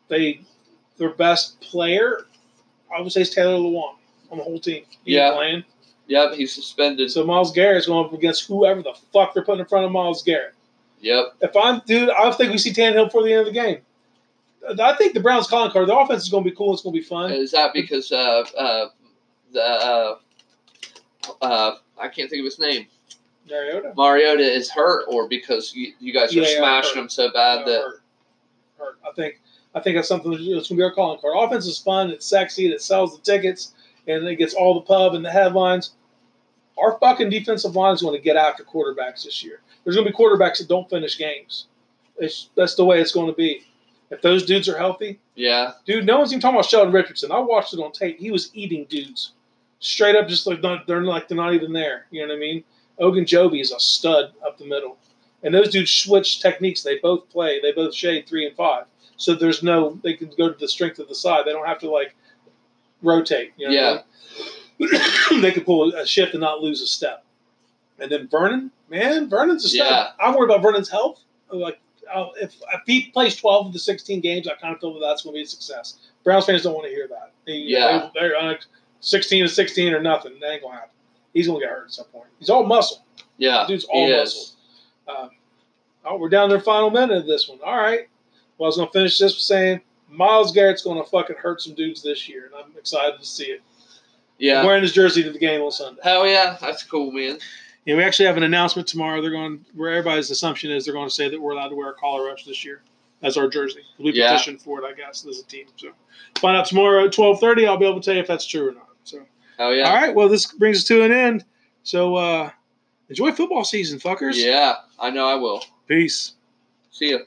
They, their best player, I would say, is Taylor Lewan on the whole team. He ain't Yeah. playing. yep, he's suspended. So Myles Garrett's going up against whoever the fuck they're putting in front of Myles Garrett. Yep, If I'm, dude, I think we see Tannehill before the end of the game. I think the Browns calling card. The offense is going to be cool. It's going to be fun. is that because uh, uh, the uh, uh, I can't think of his name. Mariota. Mariota is hurt, or because you, you guys are Yeah, yeah, smashing him so bad Uh, that hurt. Hurt. I think I think that's something that's going to be our calling card. Offense is fun. It's sexy. and It sells the tickets, and it gets all the pub and the headlines. Our fucking defensive line is going to get after quarterbacks this year. There's going to be quarterbacks that don't finish games. It's, that's the way it's going to be. If those dudes are healthy, yeah, dude, no one's even talking about Sheldon Richardson. I watched it on tape. He was eating dudes straight up, just like not, they're like they're not even there. You know what I mean? Ogunjobi is a stud up the middle, and those dudes switch techniques. They both play. They both shade three and five. So there's no they can go to the strength of the side. They don't have to like rotate. You know Yeah. I mean? they can pull a shift and not lose a step. And then Vernon, man, Vernon's a stud. Yeah. I'm worried about Vernon's health. Like uh, if, if he plays 12 of the 16 games, I kind of feel that that's going to be a success. Browns fans don't want to hear that. They, Yeah. they, are like 16 to 16 or nothing. That ain't going to happen. He's going to get hurt at some point. He's all muscle. yeah, Dude's all muscle. Um, oh, we're down to the final minute of this one. All right. Well, I was going to finish this with saying Myles Garrett's going to fucking hurt some dudes this year, and I'm excited to see it. Yeah, I'm wearing his jersey to the game on Sunday. hell yeah, that's cool, man. Yeah, we actually have an announcement tomorrow. They're going where everybody's assumption is they're going to say that we're allowed to wear a Color Rush this year as our jersey. We Yeah. petitioned for it, I guess, as a team. So find out tomorrow at twelve thirty. I'll be able to tell you if that's true or not. So Hell yeah, all right, well this brings us to an end. So uh enjoy football season, fuckers. yeah, I know I will. Peace. See ya.